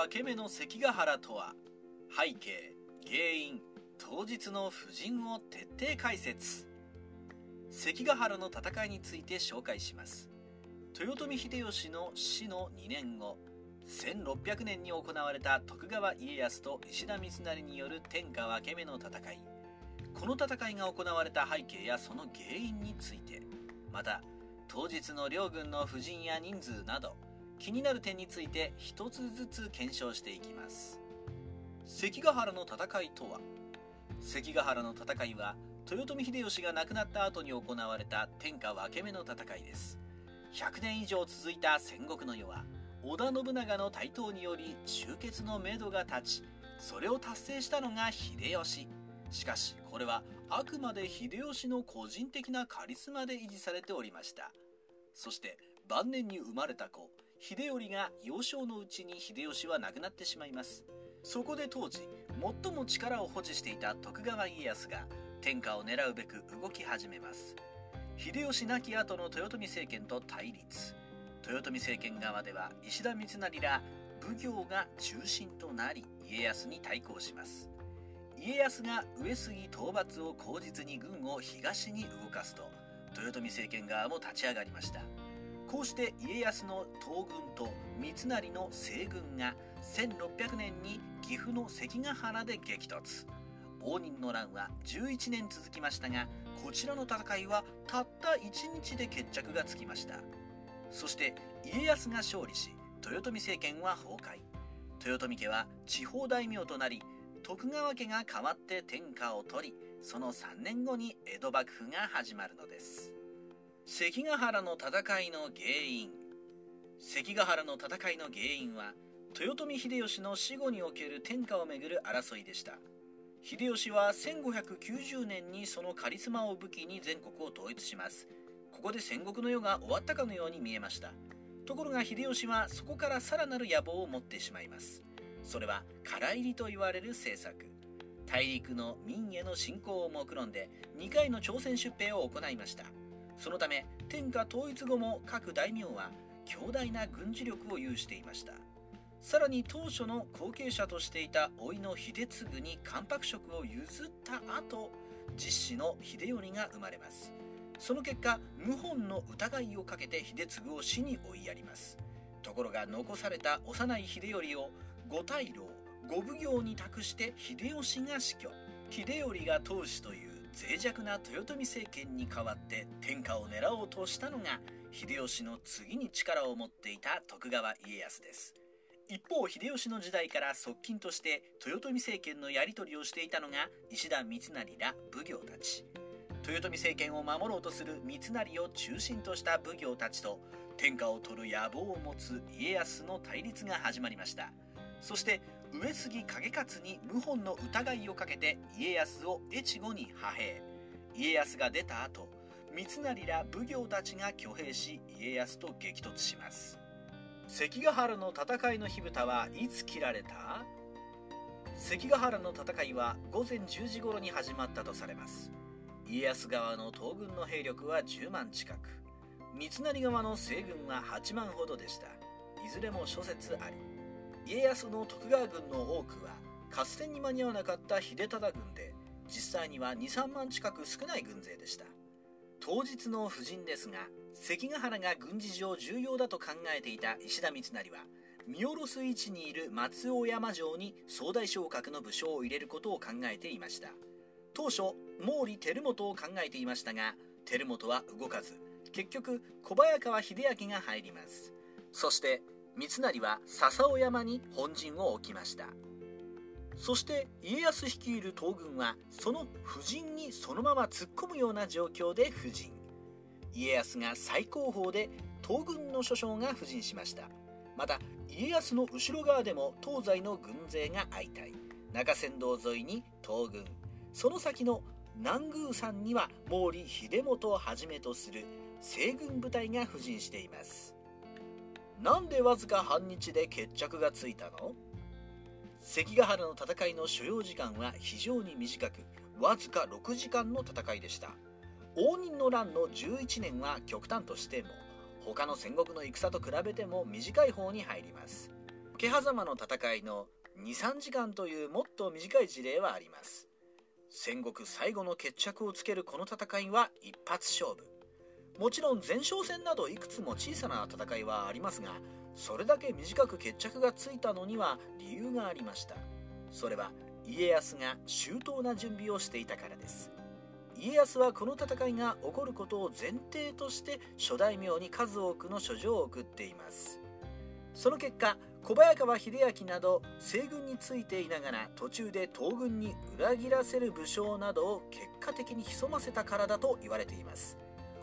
分け目の関ヶ原とは背景原因当日の布陣を徹底解説。関ヶ原の戦いについて紹介します。豊臣秀吉の死の2年後1600年に行われた徳川家康と石田三成による天下分け目の戦い。この戦いが行われた背景やその原因についてまた当日の両軍の布陣や人数など気になる点について一つずつ検証していきます。関ヶ原の戦いとは？関ヶ原の戦いは豊臣秀吉が亡くなった後に行われた天下分け目の戦いです。100年以上続いた戦国の世は織田信長の台頭により終結のめどが立ちそれを達成したのが秀吉。しかしこれはあくまで秀吉の個人的なカリスマで維持されておりました。そして晩年に生まれた子秀頼が幼少のうちに秀吉は亡くなってしまいます。そこで当時最も力を保持していた徳川家康が天下を狙うべく動き始めます。秀吉亡き後の豊臣政権と対立。豊臣政権側では石田三成ら奉行が中心となり家康に対抗します。家康が上杉討伐を口実に軍を東に動かすと豊臣政権側も立ち上がりました。こうして家康の東軍と三成の西軍が1600年に岐阜の関ヶ原で激突。応仁の乱は11年続きましたがこちらの戦いはたった1日で決着がつきました。そして家康が勝利し豊臣政権は崩壊。豊臣家は地方大名となり徳川家が代わって天下を取りその3年後に江戸幕府が始まるのです。関ヶ原の戦いの原因。関ヶ原の戦いの原因は豊臣秀吉の死後における天下をめぐる争いでした。秀吉は1590年にそのカリスマを武器に全国を統一します。ここで戦国の世が終わったかのように見えました。ところが秀吉はそこからさらなる野望を持ってしまいます。それは唐入りと言われる政策。大陸の民への侵攻を目論んで2回の朝鮮出兵を行いました。そのため天下統一後も各大名は強大な軍事力を有していました。さらに当初の後継者としていた甥の秀次に関白職を譲った後実子の秀頼が生まれます。その結果謀反の疑いをかけて秀次を死に追いやります。ところが残された幼い秀頼を五大老五奉行に託して秀吉が死去。秀頼が当主という脆弱な豊臣政権に代わって天下を狙おうとしたのが秀吉の次に力を持っていた徳川家康です。一方秀吉の時代から側近として豊臣政権のやり取りをしていたのが石田三成ら奉行たち。豊臣政権を守ろうとする三成を中心とした奉行たちと天下を取る野望を持つ家康の対立が始まりました。そして上杉景勝に謀反の疑いをかけて家康を越後に派兵。家康が出た後三成ら奉行たちが挙兵し家康と激突します。関ヶ原の戦いの火蓋はいつ切られた？関ヶ原の戦いは午前10時頃に始まったとされます。家康側の東軍の兵力は10万近く。三成側の西軍は8万ほどでした。いずれも諸説あり。家康の徳川軍の多くは合戦に間に合わなかった秀忠軍で実際には23万近く少ない軍勢でした。当日の布陣ですが関ヶ原が軍事上重要だと考えていた石田三成は見下ろす位置にいる松尾山城に総大将格の武将を入れることを考えていました。当初毛利輝元を考えていましたが輝元は動かず結局小早川秀明が入ります。そして三成は笹尾山に本陣を置きました。そして家康率いる東軍はその布陣にそのまま突っ込むような状況で布陣。家康が最高峰で東軍の諸将が布陣しました。また家康の後ろ側でも東西の軍勢が相対。中山道沿いに東軍。その先の南宮山には毛利秀元をはじめとする西軍部隊が布陣しています。なんでわずか半日で決着がついたの？関ヶ原の戦いの所要時間は非常に短くわずか6時間の戦いでした。応仁の乱の11年は極端としても他の戦国の戦と比べても短い方に入ります。桶狭間の戦いの23時間というもっと短い事例はあります。戦国最後の決着をつけるこの戦いは一発勝負。もちろん前哨戦などいくつも小さな戦いはありますがそれだけ短く決着がついたのには理由がありました。それは家康が周到な準備をしていたからです。家康はこの戦いが起こることを前提として諸大名に数多くの書状を送っています。その結果小早川秀明など西軍についていながら途中で東軍に裏切らせる武将などを結果的に潜ませたからだと言われています。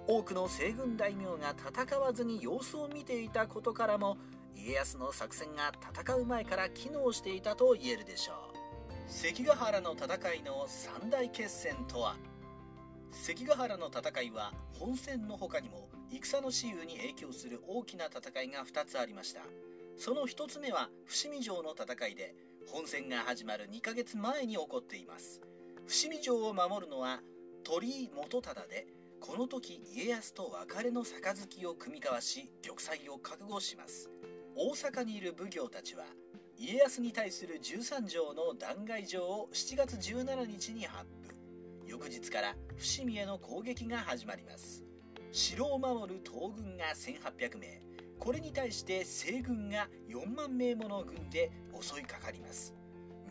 多くの西軍大名が戦わずに様子を見ていたことからも家康の作戦が戦う前から機能していたと言えるでしょう。関ヶ原の戦いの三大決戦とは関ヶ原の戦いは本戦の他にも戦の私有に影響する大きな戦いが2つありました。その1つ目は伏見城の戦いで本戦が始まる2ヶ月前に起こっています。伏見城を守るのは鳥居元忠でこの時家康と別れの杯を組み交わし玉砕を覚悟します。大阪にいる奉行たちは家康に対する13条の弾劾状を7月17日に発布。翌日から伏見への攻撃が始まります。城を守る東軍が1800名。これに対して西軍が4万名もの軍で襲いかかります。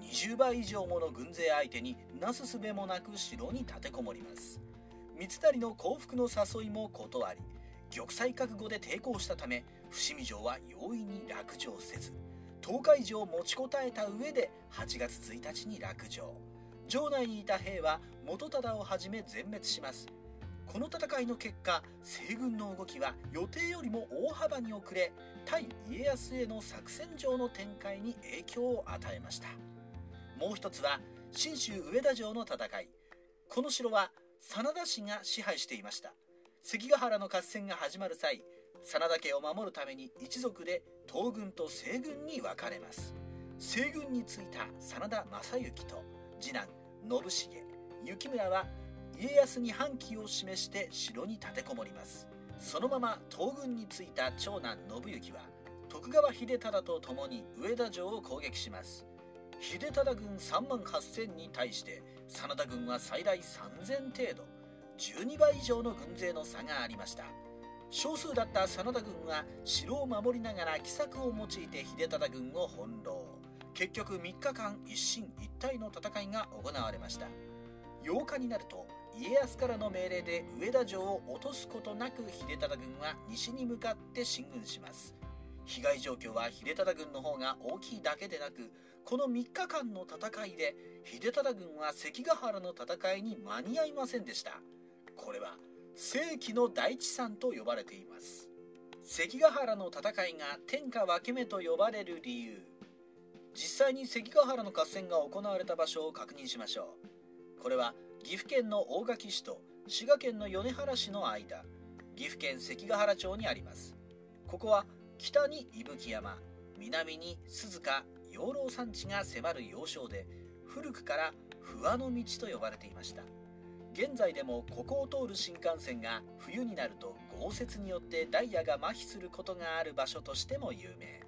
20倍以上もの軍勢相手になすすべもなく城に立てこもります。三成の降伏の誘いも断り玉砕覚悟で抵抗したため伏見城は容易に落城せず東海城を持ちこたえた上で8月1日に落城。城内にいた兵は元忠をはじめ全滅します。この戦いの結果西軍の動きは予定よりも大幅に遅れ対家康への作戦上の展開に影響を与えました。もう一つは信州上田城の戦い。この城は真田氏が支配していました。関ヶ原の合戦が始まる際真田家を守るために一族で東軍と西軍に分かれます。西軍についた真田正幸と次男信繁。幸村は家康に反旗を示して城に立てこもります。そのまま東軍についた長男信行は徳川秀忠と共に上田城を攻撃します。秀忠軍3万8千に対して真田軍は最大3000程度12倍以上の軍勢の差がありました。少数だった真田軍は城を守りながら奇策を用いて秀忠軍を翻弄。結局3日間一進一退の戦いが行われました。8日になると家康からの命令で上田城を落とすことなく秀忠軍は西に向かって進軍します。被害状況は秀忠軍の方が大きいだけでなくこの3日間の戦いで秀忠軍は関ヶ原の戦いに間に合いませんでした。これは世紀の大地産と呼ばれています。関ヶ原の戦いが天下分け目と呼ばれる理由。実際に関ヶ原の合戦が行われた場所を確認しましょう。これは岐阜県の大垣市と滋賀県の米原市の間。岐阜県関ヶ原町にあります。ここは北に伊吹山南に鈴鹿養老山地が迫る要衝で古くから不破の道と呼ばれていました。現在でもここを通る新幹線が冬になると豪雪によってダイヤが麻痺することがある場所としても有名。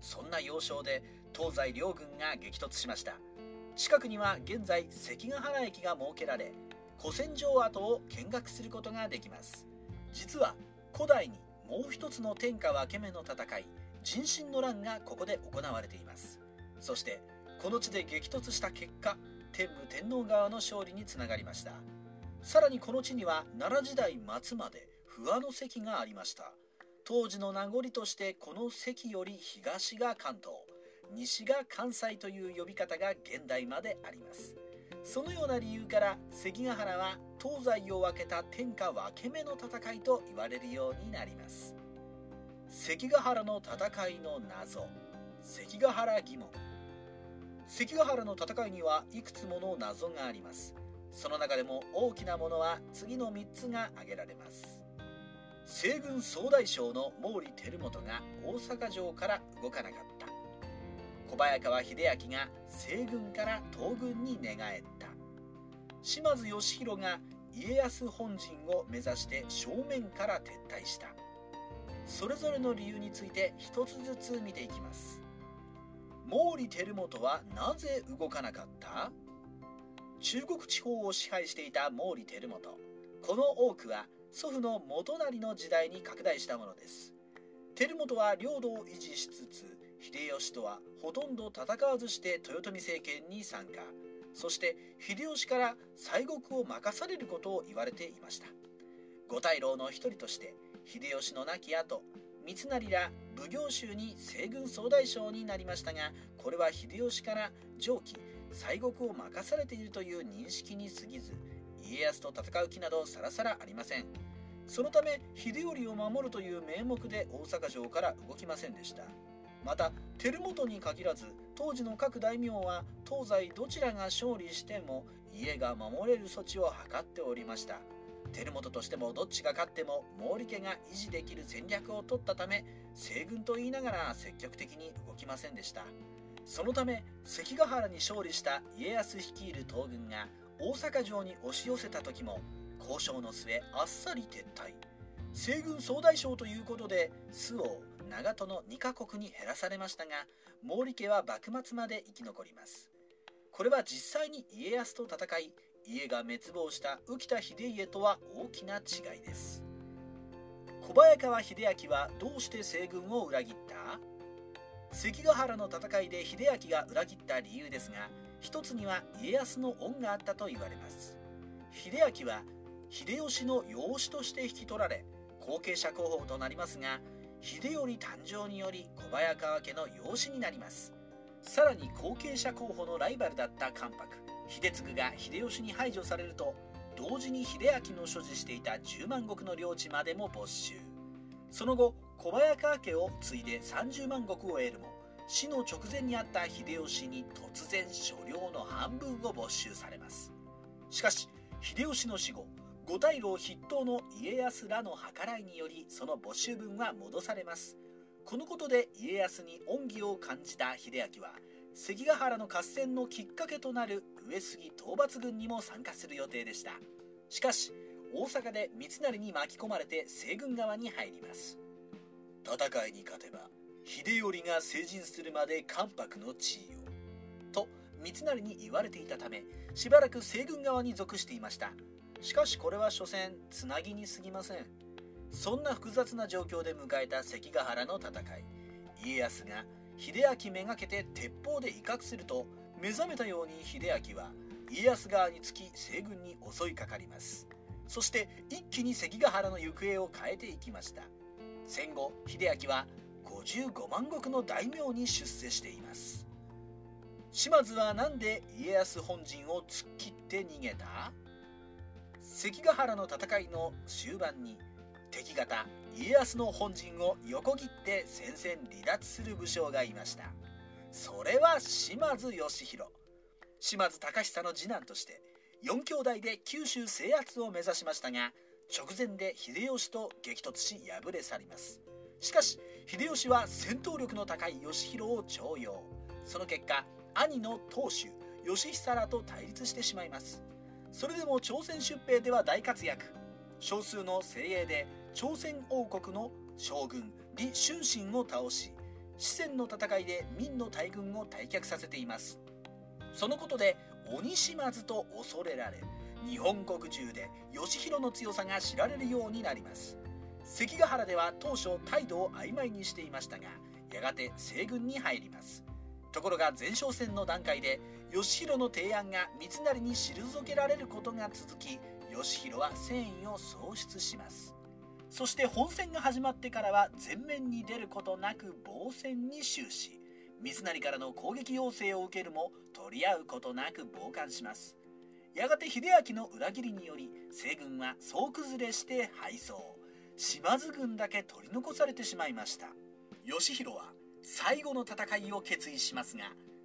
そんな要衝で東西両軍が激突しました。近くには現在関ヶ原駅が設けられ古戦場跡を見学することができます。実は古代にもう一つの天下分け目の戦い人心の乱がここで行われています。そしてこの地で激突した結果天武天皇側の勝利につながりました。さらにこの地には奈良時代末まで不破の関がありました。当時の名残としてこの関より東が関東西が関西という呼び方が現代まであります。そのような理由から関ヶ原は東西を分けた天下分け目の戦いと言われるようになります。関ヶ原の戦いの謎関ヶ原疑問関ヶ原の戦いにはいくつもの謎があります。その中でも大きなものは次の3つが挙げられます。西軍総大将の毛利輝元が大阪城から動かなかった。小早川秀明が西軍から東軍に寝返った。島津義弘が家康本陣を目指して正面から撤退した。それぞれの理由について一つずつ見ていきます。毛利輝元はなぜ動かなかった？中国地方を支配していた毛利輝元。この多くは祖父の元就の時代に拡大したものです。輝元は領土を維持しつつ秀吉とはほとんど戦わずして豊臣政権に参加。そして秀吉から西国を任されることを言われていました。五大老の一人として秀吉の亡き後三成ら奉行衆に西軍総大将になりましたがこれは秀吉から上記西国を任されているという認識に過ぎず家康と戦う気などさらさらありません。そのため秀頼を守るという名目で大阪城から動きませんでした。また輝元に限らず当時の各大名は東西どちらが勝利しても家が守れる措置を図っておりました。輝元としてもどっちが勝っても毛利家が維持できる戦略を取ったため西軍と言いながら積極的に動きませんでした。そのため関ヶ原に勝利した家康率いる東軍が大阪城に押し寄せた時も交渉の末あっさり撤退。西軍総大将ということで周防長門の2カ国に減らされましたが毛利家は幕末まで生き残ります。これは実際に家康と戦い家が滅亡した浮田秀家とは大きな違いです。小早川秀明はどうして西軍を裏切った？関ヶ原の戦いで秀明が裏切った理由ですが一つには家康の恩があったと言われます。秀明は秀吉の養子として引き取られ後継者候補となりますが秀頼誕生により小早川家の養子になります。さらに後継者候補のライバルだった関白。秀次が秀吉に排除されると同時に秀明の所持していた10万石の領地までも没収。その後小早川家を継いで30万石を得るも死の直前にあった秀吉に突然所領の半分を没収されます。しかし秀吉の死後五大老筆頭の家康らの計らいによりその没収分は戻されます。このことで家康に恩義を感じた秀明は関ヶ原の合戦のきっかけとなる上杉討伐軍にも参加する予定でした。しかし大阪で三成に巻き込まれて西軍側に入ります。戦いに勝てば秀頼が成人するまで関白の地位を。と三成に言われていたためしばらく西軍側に属していました。しかしこれは所詮つなぎに過ぎません。そんな複雑な状況で迎えた関ヶ原の戦い。家康が秀明めがけて鉄砲で威嚇すると目覚めたように秀明は家康側につき西軍に襲いかかります。そして一気に関ヶ原の行方を変えていきました。戦後秀明は55万石の大名に出世しています。島津は何で家康本陣を突っ切って逃げた？関ヶ原の戦いの終盤に敵方家康の本陣を横切って戦線離脱する武将がいました。それは島津義弘。島津隆久の次男として4兄弟で九州制圧を目指しましたが直前で秀吉と激突し敗れ去ります。しかし秀吉は戦闘力の高い義弘を重用。その結果兄の当主義久らと対立してしまいます。それでも朝鮮出兵では大活躍。少数の精鋭で朝鮮王国の将軍李春心を倒し四川の戦いで明の大軍を退却させています。そのことで鬼島津と恐れられ日本国中で義弘の強さが知られるようになります。関ヶ原では当初態度を曖昧にしていましたがやがて西軍に入ります。ところが前哨戦の段階で義弘の提案が三成に退けられることが続き義弘は戦意を喪失します。そして本戦が始まってからは前面に出ることなく防戦に終始。三成からの攻撃要請を受けるも取り合うことなく傍観します。やがて秀明の裏切りにより西軍は総崩れして敗走。島津軍だけ取り残されてしまいました。義弘は最後の戦いを決意しますが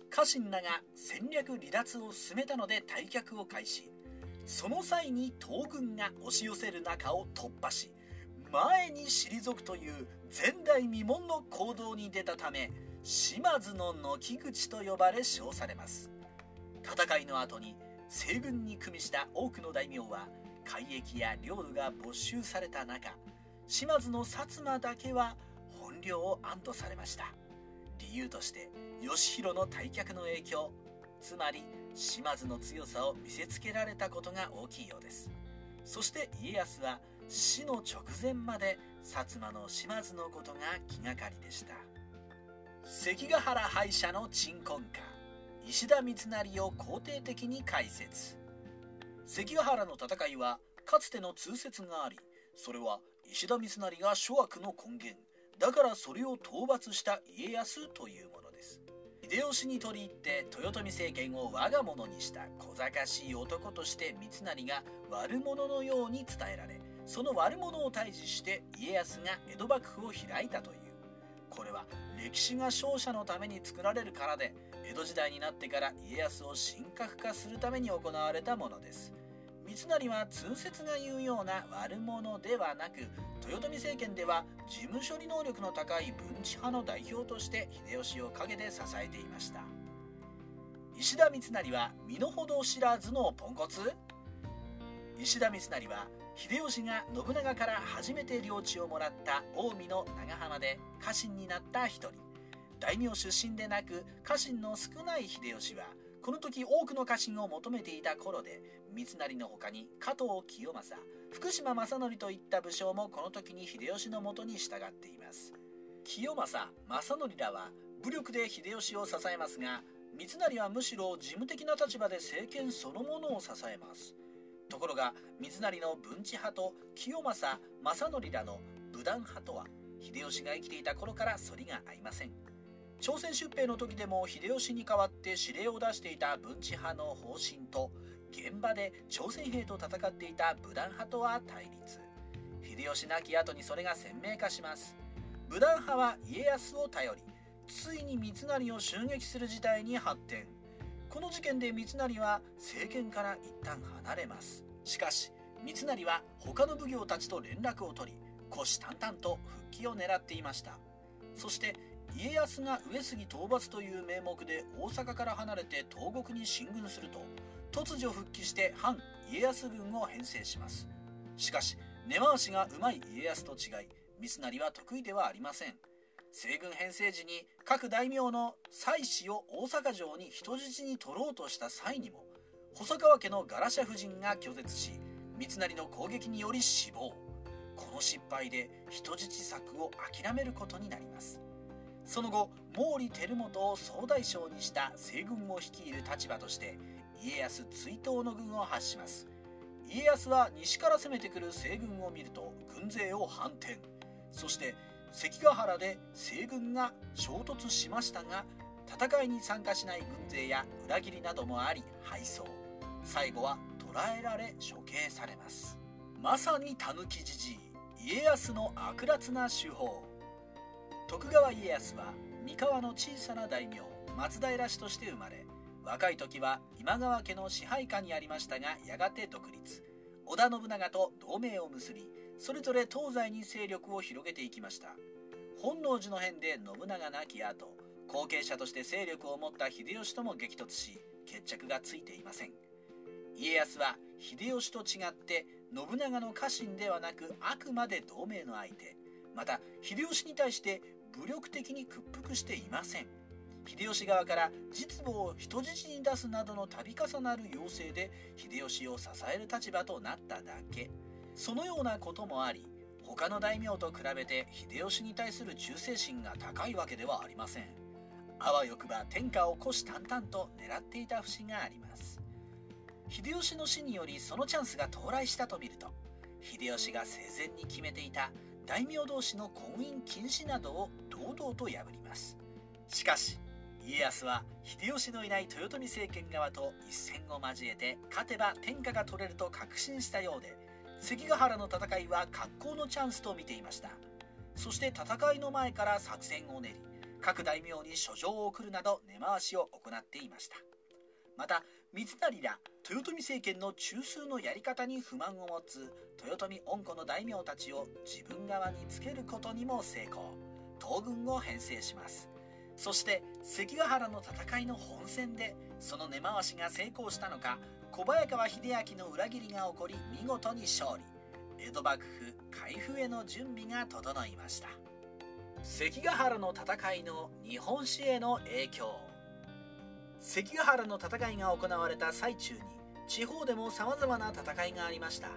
家臣らが戦略離脱を進めたので退却を開始。その際に東軍が押し寄せる中を突破し前に退くという前代未聞の行動に出たため島津の軒口と呼ばれ称されます。戦いの後に西軍に組みした多くの大名は海域や領土が没収された中島津の薩摩だけは本領を安堵されました。理由として義弘の退却の影響つまり島津の強さを見せつけられたことが大きいようです。そして家康は死の直前まで薩摩の島津のことが気がかりでした。関ヶ原敗者の鎮魂歌石田三成を肯定的に解説。関ヶ原の戦いはかつての通説がありそれは石田三成が諸悪の根源だからそれを討伐した家康というものです。秀吉に取り入って豊臣政権を我が物にした小賢しい男として三成が悪者のように伝えられその悪者を退治して家康が江戸幕府を開いたという。これは歴史が勝者のために作られるからで江戸時代になってから家康を神格化するために行われたものです。三成は通説が言うような悪者ではなく豊臣政権では事務処理能力の高い文治派の代表として秀吉を陰で支えていました。石田三成は身の程知らずのポンコツ？石田三成は秀吉が信長から初めて領地をもらった近江の長浜で家臣になった一人。大名出身でなく家臣の少ない秀吉はこの時多くの家臣を求めていた頃で三成の他に加藤清正福島正則といった武将もこの時に秀吉のもとに従っています。清正正則らは武力で秀吉を支えますが三成はむしろ事務的な立場で政権そのものを支えます。ところが三成の文治派と清正正則らの武断派とは秀吉が生きていた頃から反りが合いません。朝鮮出兵の時でも秀吉に代わって指令を出していた文治派の方針と現場で朝鮮兵と戦っていた武断派とは対立。秀吉亡き後にそれが鮮明化します。武断派は家康を頼りついに三成を襲撃する事態に発展。この事件で三成は政権から一旦離れます。しかし三成は他の奉行たちと連絡を取り虎視眈々と復帰を狙っていました。そして家康が上杉討伐という名目で大阪から離れて東国に進軍すると突如復帰して反家康軍を編成します。しかし根回しがうまい家康と違い三成は得意ではありません。西軍編成時に各大名の妻子を大阪城に人質に取ろうとした際にも細川家のガラシャ夫人が拒絶し三成の攻撃により死亡。この失敗で人質策を諦めることになります。その後毛利輝元を総大将にした西軍を率いる立場として家康追討の軍を発します。家康は西から攻めてくる西軍を見ると軍勢を反転。そして関ヶ原で西軍が衝突しましたが戦いに参加しない軍勢や裏切りなどもあり敗走。最後は捕らえられ処刑されます。まさに狸じじい。家康の悪辣な手法。徳川家康は三河の小さな大名松平氏として生まれ若い時は今川家の支配下にありましたがやがて独立。織田信長と同盟を結びそれぞれ東西に勢力を広げていきました。本能寺の変で信長亡き後後継者として勢力を持った秀吉とも激突し決着がついていません。家康は秀吉と違って信長の家臣ではなくあくまで同盟の相手。また秀吉に対して武力的に屈服していません。秀吉側から実母を人質に出すなどの度重なる要請で秀吉を支える立場となっただけ。そのようなこともあり他の大名と比べて秀吉に対する忠誠心が高いわけではありません。あわよくば天下を虎視眈々と狙っていた節があります。秀吉の死によりそのチャンスが到来したと見ると秀吉が生前に決めていた大名同士の婚姻禁止などを堂々と破ります。しかし家康は秀吉のいない豊臣政権側と一戦を交えて勝てば天下が取れると確信したようで関ヶ原の戦いは格好のチャンスと見ていました。そして戦いの前から作戦を練り各大名に書状を送るなど根回しを行っていました。また三成ら豊臣政権の中枢のやり方に不満を持つ豊臣恩子の大名たちを自分側につけることにも成功。東軍を編成します。そして関ヶ原の戦いの本戦でその根回しが成功したのか小早川秀明の裏切りが起こり見事に勝利。江戸幕府開府への準備が整いました。関ヶ原の戦いの日本史への影響。関ヶ原の戦いが行われた最中に地方でも様々な戦いがありました。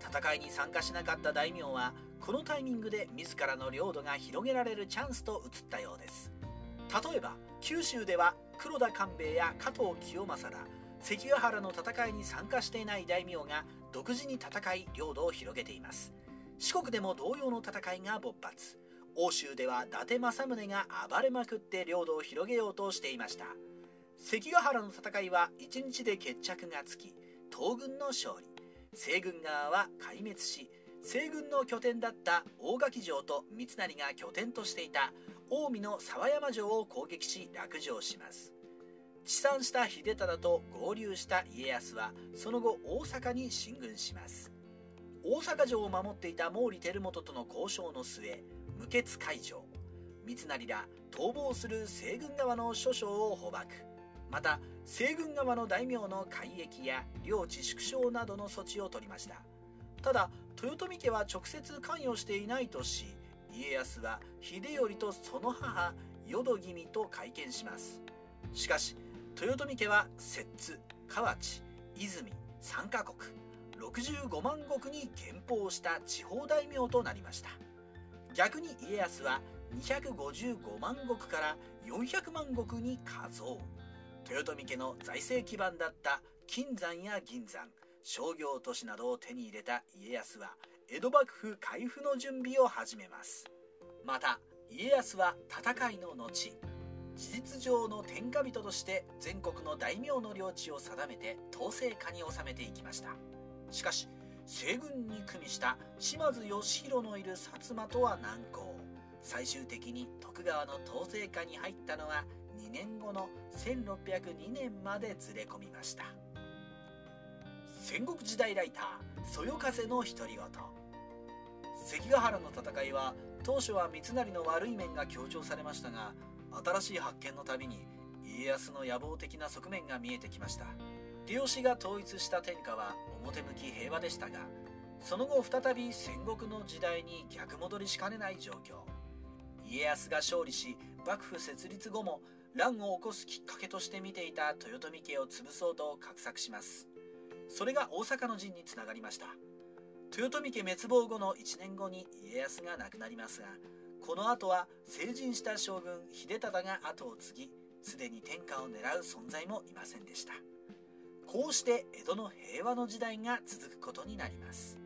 戦いに参加しなかった大名はこのタイミングで自らの領土が広げられるチャンスと映ったようです。例えば九州では黒田官兵衛や加藤清正ら関ヶ原の戦いに参加していない大名が独自に戦い領土を広げています。四国でも同様の戦いが勃発。欧州では伊達政宗が暴れまくって領土を広げようとしていました。関ヶ原の戦いは1日で決着がつき東軍の勝利。西軍側は壊滅し西軍の拠点だった大垣城と三成が拠点としていた近江の沢山城を攻撃し落城します。地産した秀忠と合流した家康はその後大阪に進軍します。大阪城を守っていた毛利輝元との交渉の末無血解除三成ら逃亡する西軍側の諸将を捕獲また西軍側の大名の改易や領地縮小などの措置を取りました。ただ豊臣家は直接関与していないとし家康は秀頼とその母淀君と会見します。しかし豊臣家は摂津河内泉3カ国65万石に減俸した地方大名となりました。逆に家康は255万石から400万石に加増。豊臣家の財政基盤だった金山や銀山商業都市などを手に入れた家康は江戸幕府開府の準備を始めます。また家康は戦いの後事実上の天下人として全国の大名の領地を定めて統制下に収めていきました。しかし西軍に組みした島津義弘のいる薩摩とは難航。最終的に徳川の統制下に入ったのは2年後の1602年までずれ込みました。戦国時代ライターそよ風の独り言。関ヶ原の戦いは当初は三成の悪い面が強調されましたが新しい発見のたびに家康の野望的な側面が見えてきました。秀吉が統一した天下は表向き平和でしたがその後再び戦国の時代に逆戻りしかねない状況。家康が勝利し幕府設立後も乱を起こすきっかけとして見ていた豊臣家を潰そうと画策します。それが大阪の陣につながりました。豊臣家滅亡後の1年後に家康が亡くなりますがこの後は成人した将軍秀忠が後を継ぎすでに天下を狙う存在もいませんでした。こうして江戸の平和の時代が続くことになります。